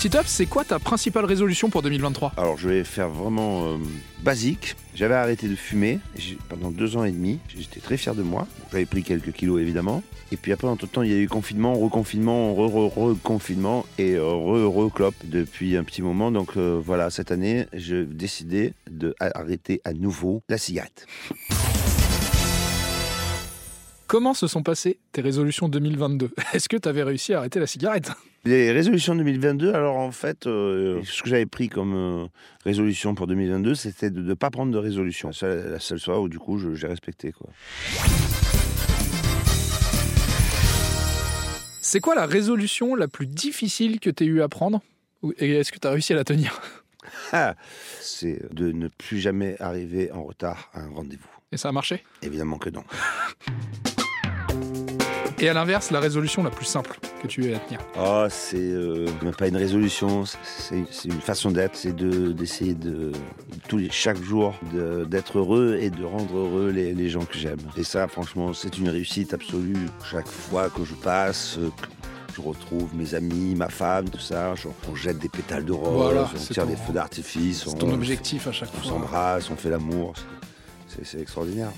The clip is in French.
Titop, c'est quoi ta principale résolution pour 2023 Alors je vais faire vraiment euh, basique. J'avais arrêté de fumer pendant deux ans et demi. J'étais très fier de moi. J'avais pris quelques kilos évidemment. Et puis après, entre temps, il y a eu confinement, reconfinement, re-reconfinement et euh, re-reclope depuis un petit moment. Donc euh, voilà, cette année, j'ai décidé d'arrêter à nouveau la cigarette. Comment se sont passées tes résolutions 2022 Est-ce que tu avais réussi à arrêter la cigarette? Les résolutions 2022, alors en fait, euh, ce que j'avais pris comme euh, résolution pour 2022, c'était de ne pas prendre de résolution. C'est la seule fois où du coup, j'ai respecté. Quoi. C'est quoi la résolution la plus difficile que tu aies eu à prendre? Et est-ce que tu as réussi à la tenir? Ah, c'est de ne plus jamais arriver en retard à un rendez-vous. Et ça a marché? Évidemment que non. Et à l'inverse, la résolution la plus simple que tu aies à tenir Oh, c'est euh, même pas une résolution, c'est une façon d'être, c'est de- d'essayer de, tous les, chaque jour d'être heureux et de rendre heureux les, les gens que j'aime. Et ça, franchement, c'est une réussite absolue. Chaque fois que je passe, euh, je retrouve mes amis, ma femme, tout ça, on jette des pétales de rose, Voilà, on tire ton- des feux d'artifice, C'est on, ton objectif à chaque on fois. s'embrasse, on fait l'amour. C'est extraordinaire.